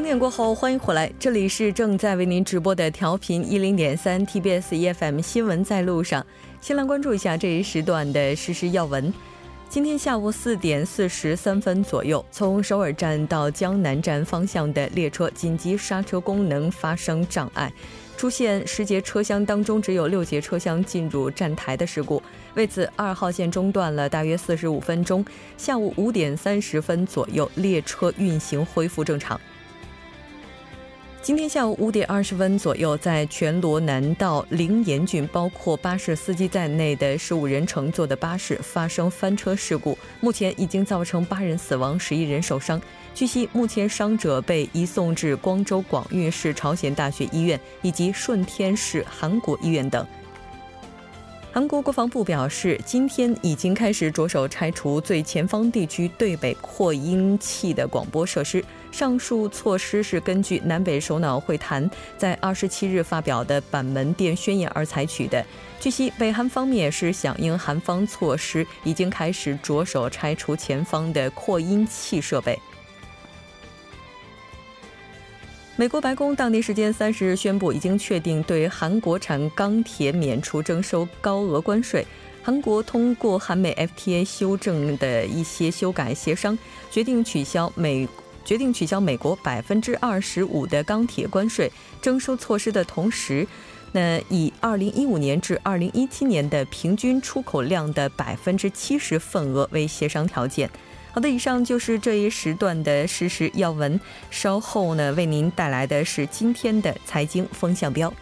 整点过后，欢迎回来，这里是正在为您直播的调频一零点三 TBS EFM 新闻在路上。先来关注一下这一时段的实时要闻。今天下午四点四十三分左右，从首尔站到江南站方向的列车紧急刹车功能发生障碍，出现十节车厢当中只有六节车厢进入站台的事故。为此，二号线中断了大约四十五分钟。下午五点三十分左右，列车运行恢复正常。今天下午五点二十分左右，在全罗南道灵岩郡，包括巴士司机在内的十五人乘坐的巴士发生翻车事故，目前已经造成八人死亡，十一人受伤。据悉，目前伤者被移送至光州广运市朝鲜大学医院以及顺天市韩国医院等。韩国国防部表示，今天已经开始着手拆除最前方地区对北扩音器的广播设施。上述措施是根据南北首脑会谈在二十七日发表的板门店宣言而采取的。据悉，北韩方面是响应韩方措施，已经开始着手拆除前方的扩音器设备。美国白宫当地时间三十日宣布，已经确定对韩国产钢铁免除征收高额关税。韩国通过韩美 FTA 修正的一些修改协商，决定取消美决定取消美国百分之二十五的钢铁关税征收措施的同时，那以二零一五年至二零一七年的平均出口量的百分之七十份额为协商条件。好的，以上就是这一时段的实时要闻。稍后呢，为您带来的是今天的财经风向标。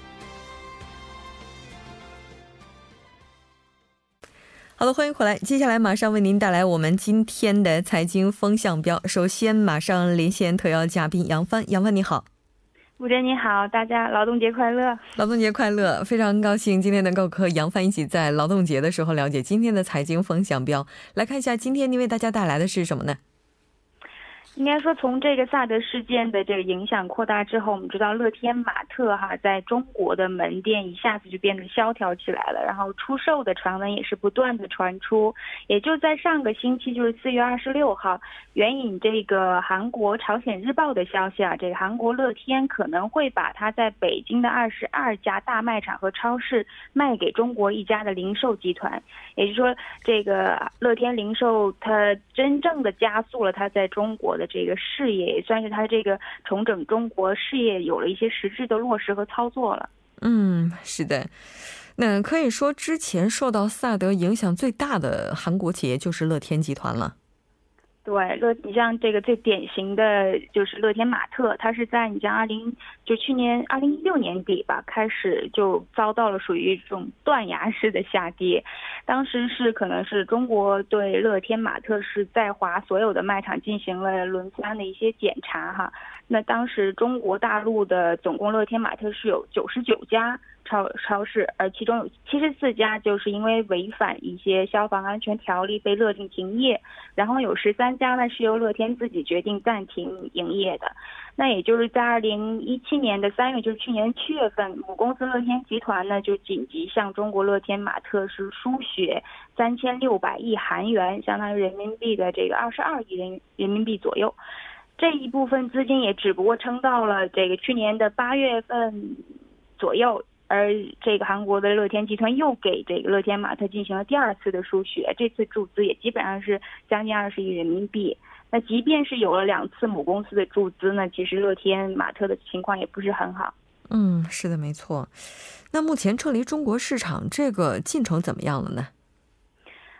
好的，欢迎回来。接下来马上为您带来我们今天的财经风向标。首先，马上连线特邀嘉宾杨帆。杨帆，你好。吴真你好，大家劳动节快乐！劳动节快乐！非常高兴今天能够和杨帆一起在劳动节的时候了解今天的财经风向标。来看一下，今天您为大家带来的是什么呢？应该说，从这个萨德事件的这个影响扩大之后，我们知道乐天玛特哈在中国的门店一下子就变得萧条起来了，然后出售的传闻也是不断的传出。也就在上个星期，就是四月二十六号，援引这个韩国朝鲜日报的消息啊，这个韩国乐天可能会把它在北京的二十二家大卖场和超市卖给中国一家的零售集团。也就是说，这个乐天零售它真正的加速了它在中国的。这个事业也算是他这个重整中国事业有了一些实质的落实和操作了。嗯，是的。那可以说，之前受到萨德影响最大的韩国企业就是乐天集团了。对，乐你像这个最典型的就是乐天玛特，它是在你像二零就去年二零一六年底吧，开始就遭到了属于这种断崖式的下跌。当时是可能是中国对乐天玛特是在华所有的卖场进行了轮番的一些检查哈。那当时中国大陆的总共乐天玛特是有九十九家。超超市，而其中有七十四家就是因为违反一些消防安全条例被勒令停业，然后有十三家呢是由乐天自己决定暂停营业的。那也就是在二零一七年的三月，就是去年七月份，母公司乐天集团呢就紧急向中国乐天玛特是输血三千六百亿韩元，相当于人民币的这个二十二亿人人民币左右。这一部分资金也只不过撑到了这个去年的八月份左右。而这个韩国的乐天集团又给这个乐天玛特进行了第二次的输血，这次注资也基本上是将近二十亿人民币。那即便是有了两次母公司的注资呢，其实乐天玛特的情况也不是很好。嗯，是的，没错。那目前撤离中国市场这个进程怎么样了呢？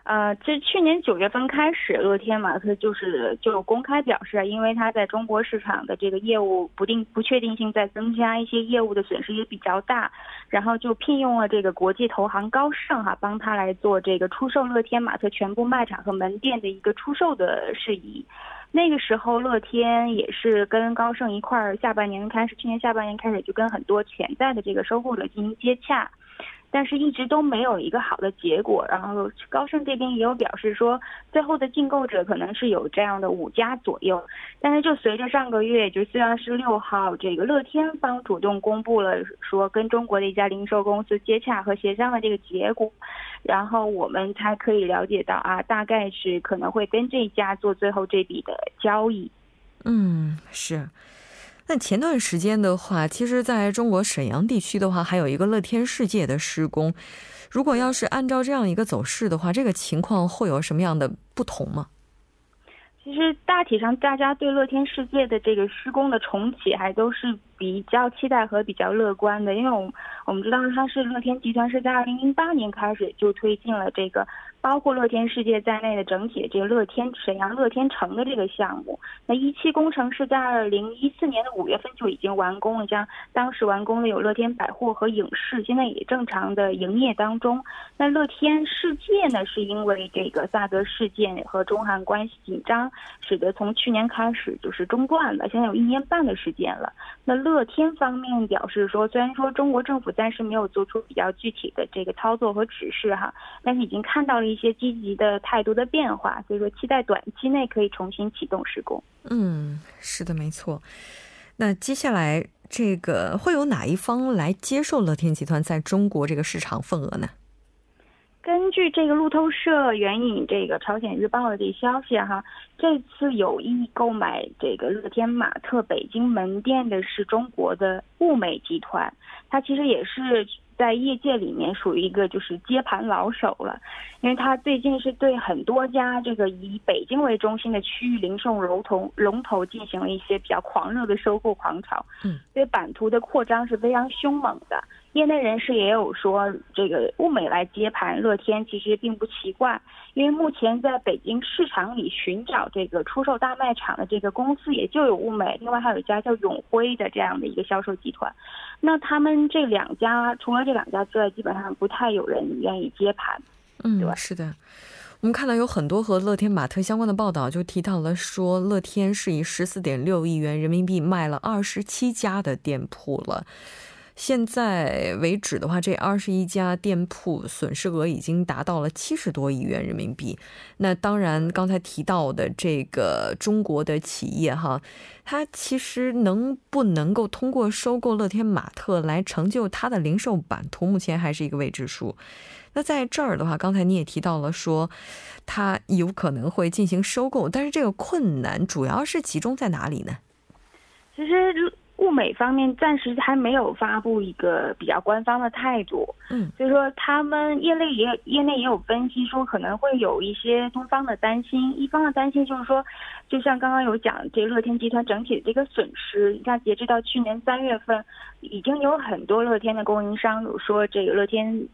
呃，这去年九月份开始，乐天玛特就是就公开表示，因为他在中国市场的这个业务不定不确定性在增加，一些业务的损失也比较大，然后就聘用了这个国际投行高盛哈，帮他来做这个出售乐天玛特全部卖场和门店的一个出售的事宜。那个时候，乐天也是跟高盛一块儿，下半年开始，去年下半年开始就跟很多潜在的这个收购者进行接洽。但是一直都没有一个好的结果，然后高盛这边也有表示说，最后的竞购者可能是有这样的五家左右。但是就随着上个月，就四月二十六号，这个乐天方主动公布了说跟中国的一家零售公司接洽和协商的这个结果，然后我们才可以了解到啊，大概是可能会跟这家做最后这笔的交易。嗯，是。那前段时间的话，其实在中国沈阳地区的话，还有一个乐天世界的施工。如果要是按照这样一个走势的话，这个情况会有什么样的不同吗？其实大体上，大家对乐天世界的这个施工的重启还都是比较期待和比较乐观的，因为我们我们知道它是乐天集团是在二零零八年开始就推进了这个。包括乐天世界在内的整体的这个乐天沈阳乐天城的这个项目，那一期工程是在二零一四年的五月份就已经完工了，像当时完工的有乐天百货和影视，现在也正常的营业当中。那乐天世界呢，是因为这个萨德事件和中韩关系紧张，使得从去年开始就是中断了，现在有一年半的时间了。那乐天方面表示说，虽然说中国政府暂时没有做出比较具体的这个操作和指示哈，但是已经看到了。一些积极的态度的变化，所以说期待短期内可以重新启动施工。嗯，是的，没错。那接下来这个会有哪一方来接受乐天集团在中国这个市场份额呢？根据这个路透社援引这个朝鲜日报的这消息哈，这次有意购买这个乐天玛特北京门店的是中国的物美集团，它其实也是。在业界里面属于一个就是接盘老手了，因为他最近是对很多家这个以北京为中心的区域零售龙头龙头进行了一些比较狂热的收购狂潮，嗯，所以版图的扩张是非常凶猛的。业内人士也有说，这个物美来接盘乐天其实并不奇怪，因为目前在北京市场里寻找这个出售大卖场的这个公司也就有物美，另外还有一家叫永辉的这样的一个销售集团。那他们这两家除了这两家之外，基本上不太有人愿意接盘。嗯，对，是的。我们看到有很多和乐天玛特相关的报道，就提到了说，乐天是以十四点六亿元人民币卖了二十七家的店铺了。现在为止的话，这二十一家店铺损失额已经达到了七十多亿元人民币。那当然，刚才提到的这个中国的企业哈，它其实能不能够通过收购乐天玛特来成就它的零售版图，目前还是一个未知数。那在这儿的话，刚才你也提到了说，它有可能会进行收购，但是这个困难主要是集中在哪里呢？其实。物美方面暂时还没有发布一个比较官方的态度，嗯，所以说他们业内也业内也有分析说可能会有一些多方的担心，一方的担心就是说，就像刚刚有讲这乐天集团整体的这个损失，你看截止到去年三月份，已经有很多乐天的供应商有说这个乐天。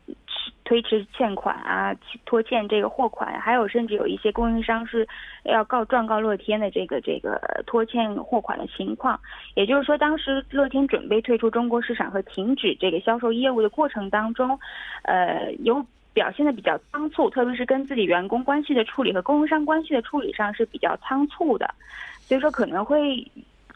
推迟欠款啊，拖欠这个货款，还有甚至有一些供应商是要告状告乐天的这个这个拖欠货款的情况。也就是说，当时乐天准备退出中国市场和停止这个销售业务的过程当中，呃，有表现的比较仓促，特别是跟自己员工关系的处理和供应商关系的处理上是比较仓促的，所以说可能会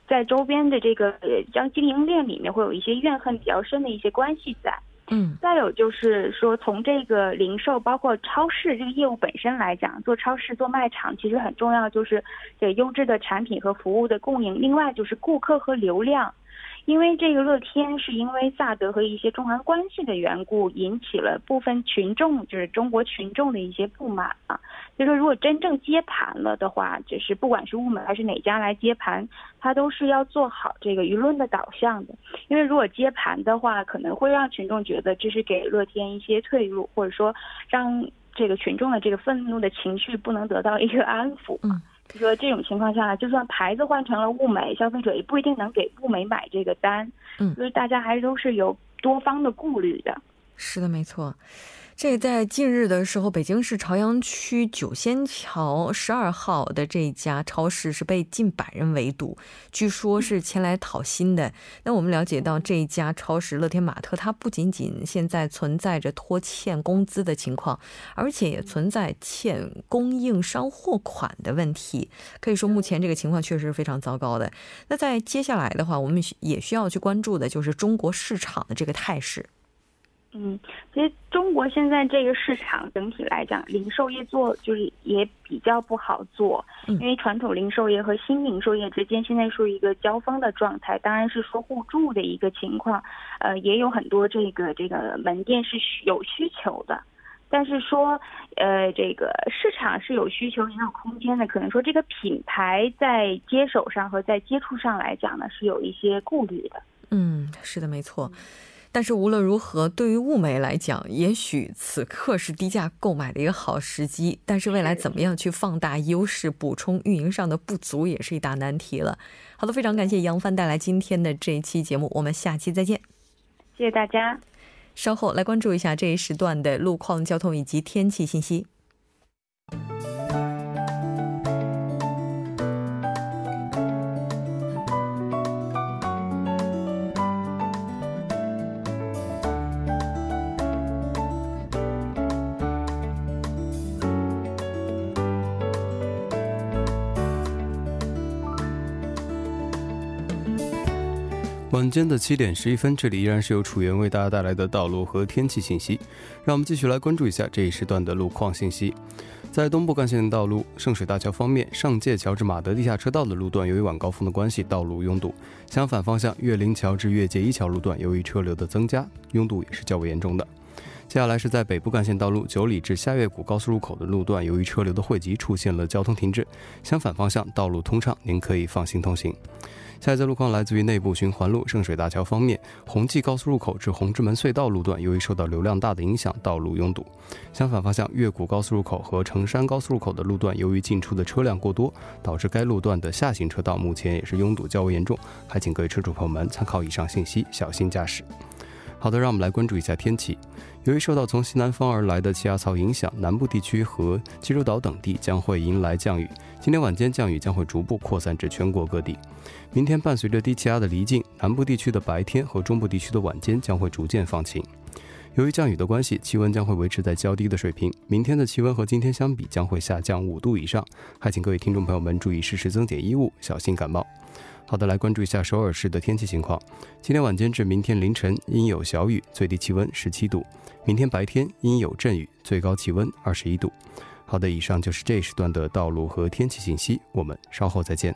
在周边的这个将经营链里面会有一些怨恨比较深的一些关系在。嗯，再有就是说，从这个零售包括超市这个业务本身来讲，做超市做卖场其实很重要，就是给优质的产品和服务的供应，另外就是顾客和流量。因为这个乐天是因为萨德和一些中韩关系的缘故，引起了部分群众，就是中国群众的一些不满啊。就说如果真正接盘了的话，就是不管是物美还是哪家来接盘，他都是要做好这个舆论的导向的。因为如果接盘的话，可能会让群众觉得这是给乐天一些退路，或者说让这个群众的这个愤怒的情绪不能得到一个安抚。嗯。就说这种情况下，就算牌子换成了物美，消费者也不一定能给物美买这个单。嗯，所以大家还都是有多方的顾虑的。是的，没错。这在近日的时候，北京市朝阳区九仙桥十二号的这家超市是被近百人围堵，据说是前来讨薪的。那我们了解到，这一家超市乐天玛特，它不仅仅现在存在着拖欠工资的情况，而且也存在欠供应商货款的问题。可以说，目前这个情况确实是非常糟糕的。那在接下来的话，我们也需要去关注的就是中国市场的这个态势。嗯，其实中国现在这个市场整体来讲，零售业做就是也比较不好做，因为传统零售业和新零售业之间现在属于一个交锋的状态，当然是说互助的一个情况，呃，也有很多这个这个门店是有需求的。但是说，呃，这个市场是有需求也有空间的，可能说这个品牌在接手上和在接触上来讲呢，是有一些顾虑的。嗯，是的，没错。但是无论如何，对于物美来讲，也许此刻是低价购买的一个好时机。但是未来怎么样去放大优势，补充运营上的不足，也是一大难题了。好的，非常感谢杨帆带来今天的这一期节目，我们下期再见。谢谢大家。稍后来关注一下这一时段的路况、交通以及天气信息。晚间的七点十一分，这里依然是由楚源为大家带来的道路和天气信息。让我们继续来关注一下这一时段的路况信息。在东部干线道路圣水大桥方面，上界桥至马德地下车道的路段，由于晚高峰的关系，道路拥堵。相反方向，岳林桥至越界一桥路段，由于车流的增加，拥堵也是较为严重的。接下来是在北部干线道路九里至下月谷高速入口的路段，由于车流的汇集，出现了交通停滞。相反方向，道路通畅，您可以放心通行。下一则路况来自于内部循环路圣水大桥方面，红济高速入口至红之门隧道路段，由于受到流量大的影响，道路拥堵。相反方向，越谷高速入口和成山高速入口的路段，由于进出的车辆过多，导致该路段的下行车道目前也是拥堵较为严重。还请各位车主朋友们参考以上信息，小心驾驶。好的，让我们来关注一下天气。由于受到从西南方而来的气压槽影响，南部地区和济州岛等地将会迎来降雨。今天晚间降雨将会逐步扩散至全国各地。明天伴随着低气压的离境，南部地区的白天和中部地区的晚间将会逐渐放晴。由于降雨的关系，气温将会维持在较低的水平。明天的气温和今天相比将会下降五度以上，还请各位听众朋友们注意适时增减衣物，小心感冒。好的，来关注一下首尔市的天气情况。今天晚间至明天凌晨阴有小雨，最低气温十七度；明天白天阴有阵雨，最高气温二十一度。好的，以上就是这一时段的道路和天气信息，我们稍后再见。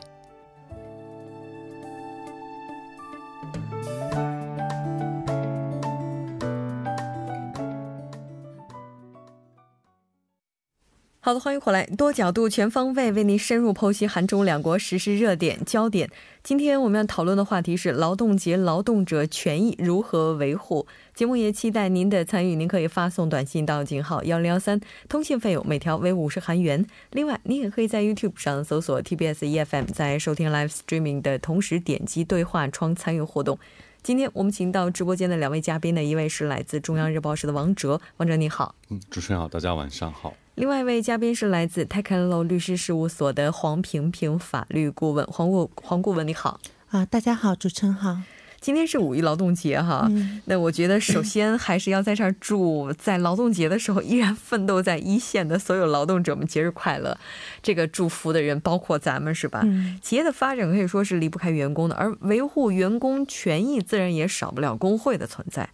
好的，欢迎回来，多角度、全方位为您深入剖析韩中两国实时热点焦点。今天我们要讨论的话题是劳动节劳动者权益如何维护。节目也期待您的参与，您可以发送短信到井号幺零幺三，通信费用每条为五十韩元。另外，您也可以在 YouTube 上搜索 TBS EFM，在收听 Live Streaming 的同时点击对话窗参与互动。今天我们请到直播间的两位嘉宾呢，一位是来自中央日报社的王哲，王哲你好。嗯，主持人好，大家晚上好。另外一位嘉宾是来自泰康楼律师事务所的黄平平法律顾问，黄顾黄顾问你好。啊，大家好，主持人好。今天是五一劳动节哈，那我觉得首先还是要在这儿祝在劳动节的时候依然奋斗在一线的所有劳动者们节日快乐。这个祝福的人包括咱们是吧？企业的发展可以说是离不开员工的，而维护员工权益自然也少不了工会的存在。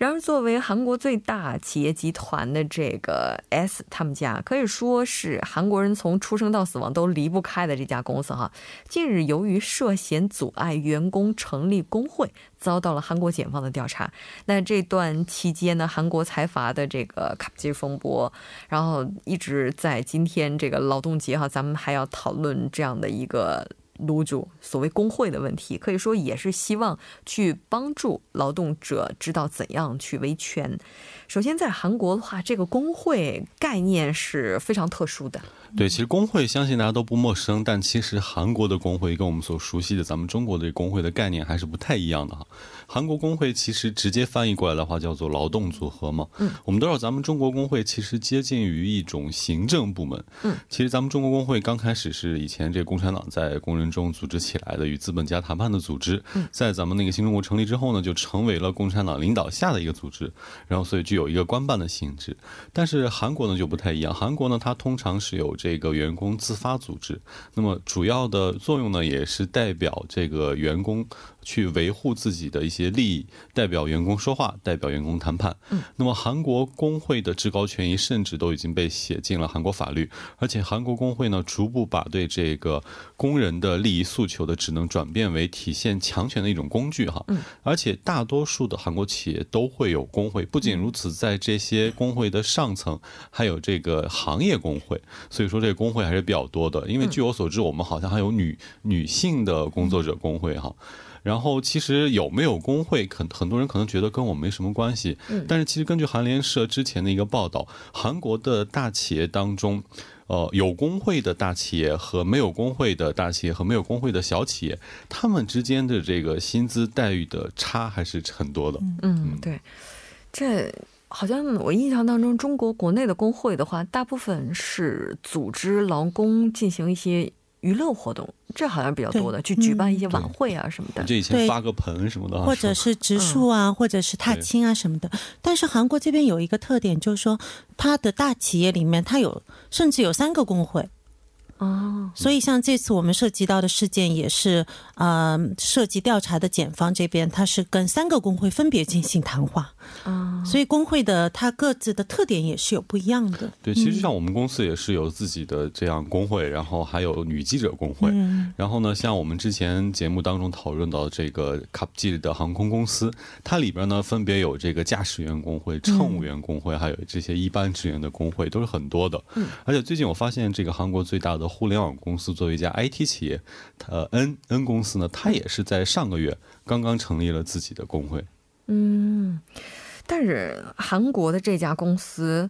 然而，作为韩国最大企业集团的这个 S 他们家，可以说是韩国人从出生到死亡都离不开的这家公司哈。近日，由于涉嫌阻碍员工成立工会，遭到了韩国检方的调查。那这段期间呢，韩国财阀的这个卡基风波，然后一直在今天这个劳动节哈，咱们还要讨论这样的一个。撸主所谓工会的问题，可以说也是希望去帮助劳动者知道怎样去维权。首先，在韩国的话，这个工会概念是非常特殊的。对，其实工会相信大家都不陌生，但其实韩国的工会跟我们所熟悉的咱们中国的工会的概念还是不太一样的哈。韩国工会其实直接翻译过来的话叫做劳动组合嘛。嗯，我们都知道咱们中国工会其实接近于一种行政部门。嗯，其实咱们中国工会刚开始是以前这共产党在工人中组织起来的与资本家谈判的组织。嗯，在咱们那个新中国成立之后呢，就成为了共产党领导下的一个组织，然后所以具有一个官办的性质。但是韩国呢就不太一样，韩国呢它通常是有这个员工自发组织，那么主要的作用呢也是代表这个员工去维护自己的一些利益，代表员工说话，代表员工谈判。嗯，那么韩国工会的至高权益甚至都已经被写进了韩国法律，而且韩国工会呢，逐步把对这个工人的利益诉求的职能转变为体现强权的一种工具哈。嗯，而且大多数的韩国企业都会有工会，不仅如此，在这些工会的上层还有这个行业工会，所以说这个工会还是比较多的。因为据我所知，我们好像还有女女性的工作者工会哈。然后其实有没有工会，很很多人可能觉得跟我没什么关系。嗯。但是其实根据韩联社之前的一个报道，韩国的大企业当中，呃，有工会的大企业和没有工会的大企业和没有工会的小企业，他们之间的这个薪资待遇的差还是很多的。嗯，对。这好像我印象当中，中国国内的工会的话，大部分是组织劳工进行一些。娱乐活动，这好像比较多的，去举办一些晚会啊什么的。这以前发个盆什么的，或者是植树啊，或者是踏青啊什么的。但是韩国这边有一个特点，就是说，它的大企业里面，它有甚至有三个工会。哦，所以像这次我们涉及到的事件，也是呃，涉及调查的检方这边，他是跟三个工会分别进行谈话。啊，所以工会的它各自的特点也是有不一样的。对，其实像我们公司也是有自己的这样工会，然后还有女记者工会。嗯，然后呢，像我们之前节目当中讨论到这个卡普基的航空公司，它里边呢分别有这个驾驶员工会、乘务员工会，还有这些一般职员的工会，都是很多的。嗯，而且最近我发现这个韩国最大的互联网公司作为一家 IT 企业，它 N N 公司呢，它也是在上个月刚刚成立了自己的工会。嗯，但是韩国的这家公司，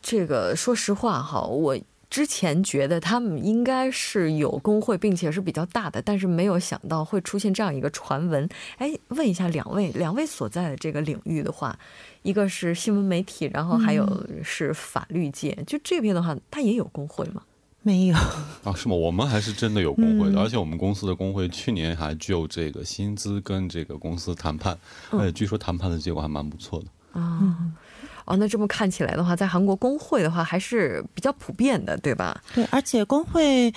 这个说实话哈，我之前觉得他们应该是有工会，并且是比较大的，但是没有想到会出现这样一个传闻。哎，问一下两位，两位所在的这个领域的话，一个是新闻媒体，然后还有是法律界，就这边的话，它也有工会吗？没有啊？是吗？我们还是真的有工会的，而且我们公司的工会去年还就这个薪资跟这个公司谈判，呃，据说谈判的结果还蛮不错的啊。哦，那这么看起来的话，在韩国工会的话还是比较普遍的，对吧？对，而且工会，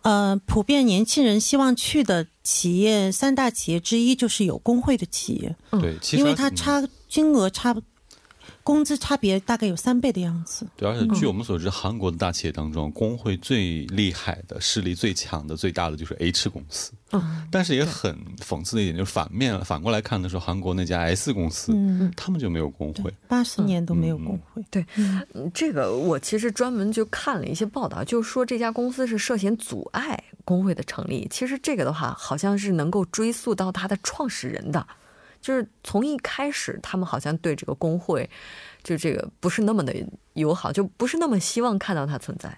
呃，普遍年轻人希望去的企业三大企业之一就是有工会的企业。对，因为它差金额差不。工资差别大概有三倍的样子。对，而且据我们所知，韩国的大企业当中，工会最厉害的、势力最强的、最大的就是 H 公司。嗯，但是也很讽刺的一点就是反面，反过来看的时候，韩国那家 S 公司，他们就没有工会，八十年都没有工会。对，这个我其实专门就看了一些报道，就说这家公司是涉嫌阻碍工会的成立。其实这个的话，好像是能够追溯到它的创始人的。就是从一开始，他们好像对这个工会，就这个不是那么的友好，就不是那么希望看到它存在。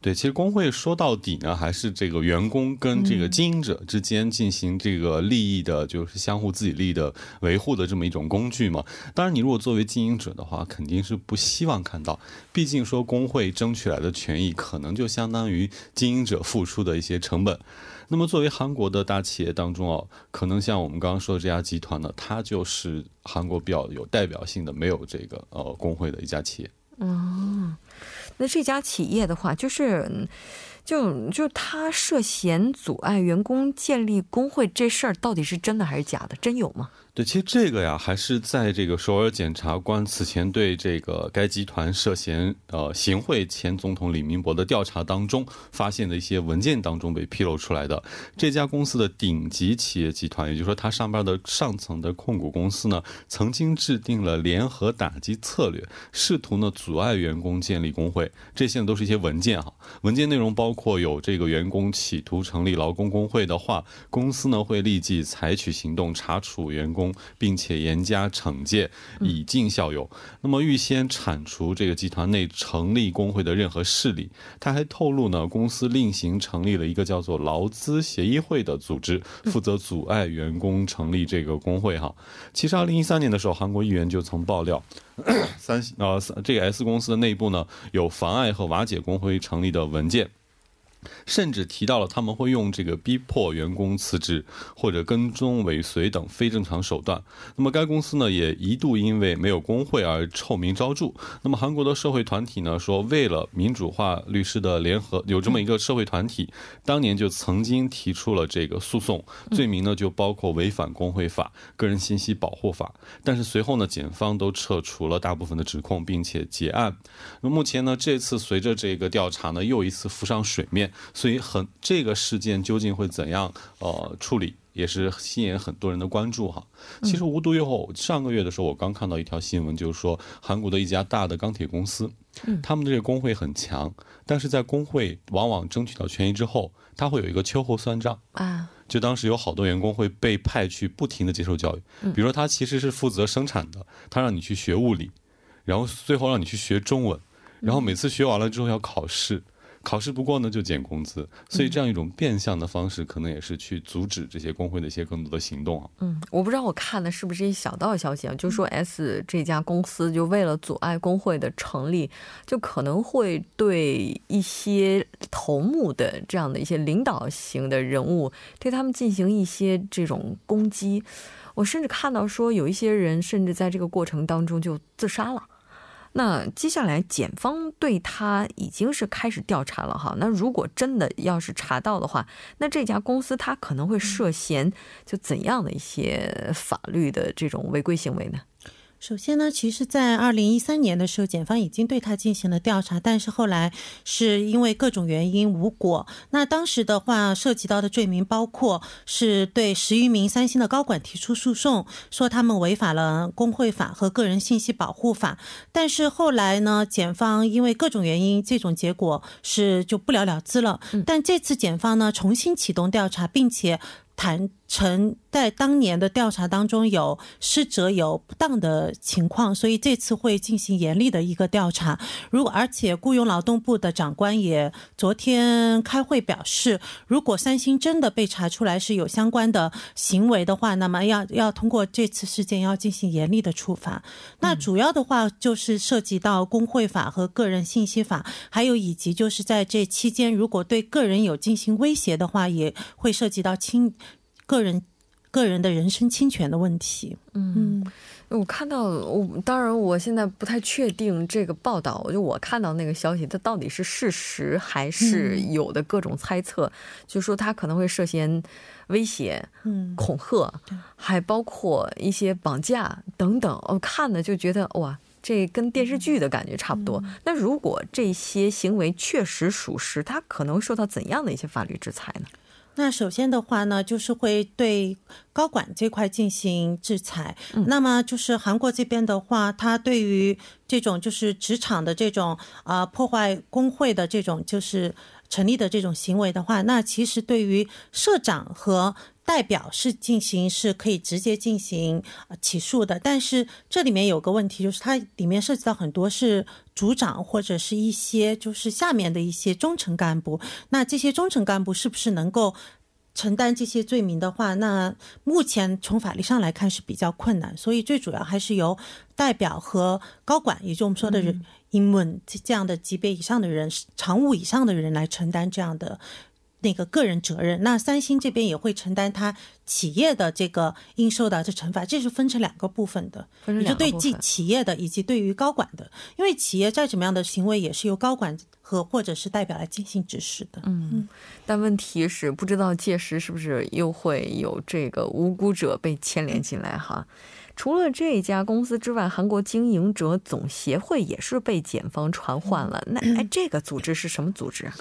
对，其实工会说到底呢，还是这个员工跟这个经营者之间进行这个利益的，就是相互自己利益的维护的这么一种工具嘛。当然，你如果作为经营者的话，肯定是不希望看到，毕竟说工会争取来的权益，可能就相当于经营者付出的一些成本。那么，作为韩国的大企业当中哦，可能像我们刚刚说的这家集团呢，它就是韩国比较有代表性的没有这个呃工会的一家企业。嗯，那这家企业的话，就是，就就他涉嫌阻碍员工建立工会这事儿，到底是真的还是假的？真有吗？对，其实这个呀，还是在这个首尔检察官此前对这个该集团涉嫌呃行贿前总统李明博的调查当中发现的一些文件当中被披露出来的。这家公司的顶级企业集团，也就是说它上边的上层的控股公司呢，曾经制定了联合打击策略，试图呢阻碍员工建立工会。这些都是一些文件哈，文件内容包括有这个员工企图成立劳工工会的话，公司呢会立即采取行动查处员工。并且严加惩戒，以儆效尤。那么预先铲除这个集团内成立工会的任何势力。他还透露呢，公司另行成立了一个叫做劳资协议会的组织，负责阻碍员工成立这个工会。哈，其实二零一三年的时候，韩国议员就曾爆料，三呃这个 S 公司的内部呢有妨碍和瓦解工会成立的文件。甚至提到了他们会用这个逼迫员工辞职或者跟踪尾随等非正常手段。那么该公司呢也一度因为没有工会而臭名昭著。那么韩国的社会团体呢说，为了民主化律师的联合，有这么一个社会团体，当年就曾经提出了这个诉讼，罪名呢就包括违反工会法、个人信息保护法。但是随后呢，检方都撤除了大部分的指控，并且结案。那目前呢，这次随着这个调查呢又一次浮上水面。所以很这个事件究竟会怎样呃处理，也是吸引很多人的关注哈。其实无独有偶，上个月的时候我刚看到一条新闻，就是说韩国的一家大的钢铁公司，他们的这个工会很强，但是在工会往往争取到权益之后，他会有一个秋后算账啊。就当时有好多员工会被派去不停的接受教育，比如说他其实是负责生产的，他让你去学物理，然后最后让你去学中文，然后每次学完了之后要考试。考试不过呢，就减工资，所以这样一种变相的方式，可能也是去阻止这些工会的一些更多的行动啊。嗯，我不知道我看的是不是一小道消息啊，就说 S 这家公司就为了阻碍工会的成立，就可能会对一些头目的这样的一些领导型的人物，对他们进行一些这种攻击。我甚至看到说，有一些人甚至在这个过程当中就自杀了。那接下来检方对他已经是开始调查了哈。那如果真的要是查到的话，那这家公司他可能会涉嫌就怎样的一些法律的这种违规行为呢？首先呢，其实，在二零一三年的时候，检方已经对他进行了调查，但是后来是因为各种原因无果。那当时的话，涉及到的罪名包括是对十余名三星的高管提出诉讼，说他们违反了工会法和个人信息保护法。但是后来呢，检方因为各种原因，这种结果是就不了了之了。但这次检方呢，重新启动调查，并且。坦诚在当年的调查当中有失责、有不当的情况，所以这次会进行严厉的一个调查。如果而且雇佣劳动部的长官也昨天开会表示，如果三星真的被查出来是有相关的行为的话，那么要要通过这次事件要进行严厉的处罚。那主要的话就是涉及到工会法和个人信息法，还有以及就是在这期间，如果对个人有进行威胁的话，也会涉及到侵。个人个人的人身侵权的问题。嗯，我看到，我当然我现在不太确定这个报道，就我看到那个消息，它到底是事实还是有的各种猜测，就说他可能会涉嫌威胁、恐吓，还包括一些绑架等等。我看的就觉得哇，这跟电视剧的感觉差不多。那如果这些行为确实属实，他可能受到怎样的一些法律制裁呢？那首先的话呢，就是会对高管这块进行制裁。那么就是韩国这边的话，他对于这种就是职场的这种啊破坏工会的这种就是成立的这种行为的话，那其实对于社长和。代表是进行是可以直接进行起诉的，但是这里面有个问题，就是它里面涉及到很多是组长或者是一些就是下面的一些中层干部，那这些中层干部是不是能够承担这些罪名的话，那目前从法律上来看是比较困难，所以最主要还是由代表和高管，也就我们说的人英文这样的级别以上的人，常务以上的人来承担这样的。那个个人责任，那三星这边也会承担他企业的这个应受到这惩罚，这是分成两个部分的，就对企企业的以及对于高管的，因为企业再怎么样的行为也是由高管和或者是代表来进行指示的。嗯，但问题是不知道届时是不是又会有这个无辜者被牵连进来哈。除了这家公司之外，韩国经营者总协会也是被检方传唤了。那哎，这个组织是什么组织啊？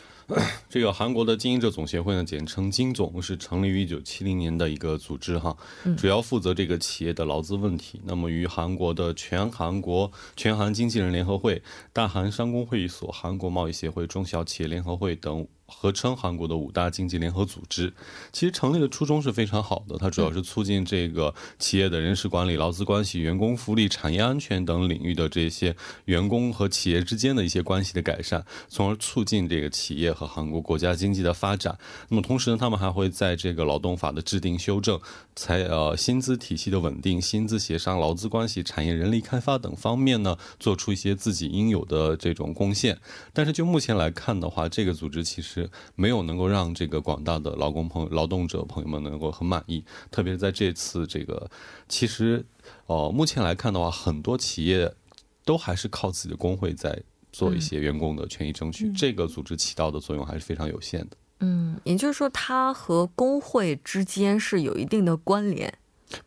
这个韩国的经营者总协会呢，简称金总，是成立于一九七零年的一个组织哈，主要负责这个企业的劳资问题。那么与韩国的全韩国全韩经纪人联合会、大韩商工会议所、韩国贸易协会、中小企业联合会等。合称韩国的五大经济联合组织，其实成立的初衷是非常好的。它主要是促进这个企业的人事管理、劳资关系、员工福利、产业安全等领域的这些员工和企业之间的一些关系的改善，从而促进这个企业和韩国国家经济的发展。那么同时呢，他们还会在这个劳动法的制定修正、财呃薪资体系的稳定、薪资协商、劳资关系、产业人力开发等方面呢，做出一些自己应有的这种贡献。但是就目前来看的话，这个组织其实。实没有能够让这个广大的劳工朋劳动者朋友们能够很满意。特别是在这次这个，其实哦，目前来看的话，很多企业都还是靠自己的工会在做一些员工的权益争取，这个组织起到的作用还是非常有限的。嗯，也就是说，它和工会之间是有一定的关联。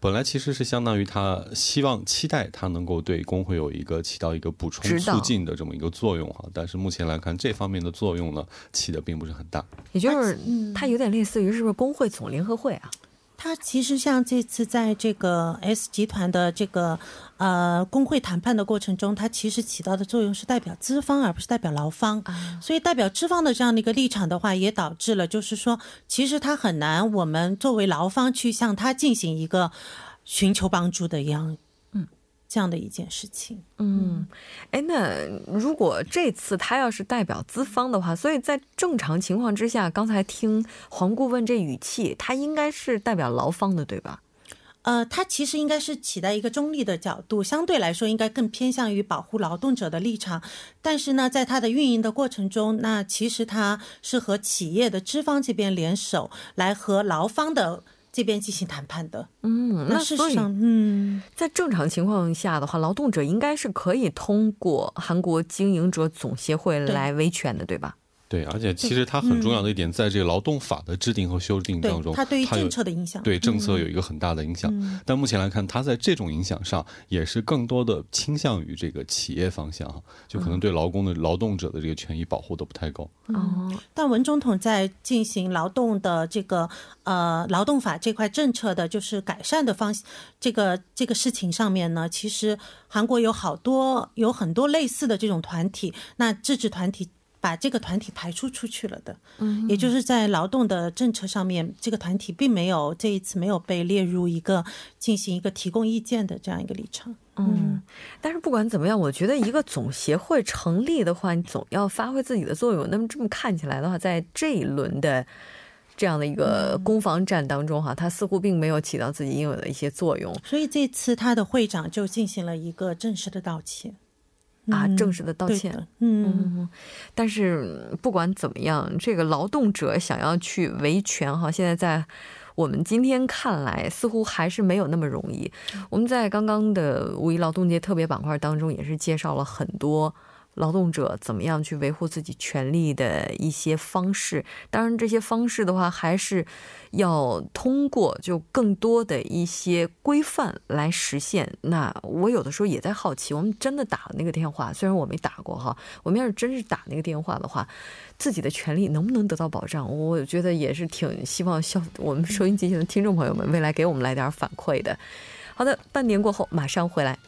本来其实是相当于他希望期待他能够对工会有一个起到一个补充促进的这么一个作用哈，但是目前来看这方面的作用呢起的并不是很大，也就是它有点类似于是不是工会总联合会啊？它其实像这次在这个 S 集团的这个呃工会谈判的过程中，它其实起到的作用是代表资方，而不是代表劳方。所以代表资方的这样的一个立场的话，也导致了就是说，其实他很难，我们作为劳方去向他进行一个寻求帮助的一样。这样的一件事情，嗯，哎，那如果这次他要是代表资方的话，所以在正常情况之下，刚才听黄顾问这语气，他应该是代表劳方的，对吧？呃，他其实应该是起在一个中立的角度，相对来说应该更偏向于保护劳动者的立场。但是呢，在他的运营的过程中，那其实他是和企业的资方这边联手来和劳方的。这边进行谈判的，嗯，那事实上，嗯，在正常情况下的话，劳动者应该是可以通过韩国经营者总协会来维权的，对吧？对，而且其实它很重要的一点，在这个劳动法的制定和修订当中，它对于政策的影响，对政策有一个很大的影响。但目前来看，它在这种影响上，也是更多的倾向于这个企业方向，就可能对劳工的劳动者的这个权益保护的不太够。哦，但文总统在进行劳动的这个呃劳动法这块政策的，就是改善的方这个这个事情上面呢，其实韩国有好多有很多类似的这种团体，那自治团体。把这个团体排除出去了的，嗯，也就是在劳动的政策上面，这个团体并没有这一次没有被列入一个进行一个提供意见的这样一个立场，嗯，但是不管怎么样，我觉得一个总协会成立的话，你总要发挥自己的作用。那么这么看起来的话，在这一轮的这样的一个攻防战当中，哈，它似乎并没有起到自己应有的一些作用。所以这次他的会长就进行了一个正式的道歉。啊，正式的道歉。嗯，但是不管怎么样，这个劳动者想要去维权哈，现在在我们今天看来，似乎还是没有那么容易。我们在刚刚的五一劳动节特别板块当中，也是介绍了很多。劳动者怎么样去维护自己权利的一些方式？当然，这些方式的话，还是要通过就更多的一些规范来实现。那我有的时候也在好奇，我们真的打了那个电话，虽然我没打过哈，我们要是真是打那个电话的话，自己的权利能不能得到保障？我觉得也是挺希望消我们收音机前的听众朋友们未来给我们来点反馈的。好的，半年过后马上回来。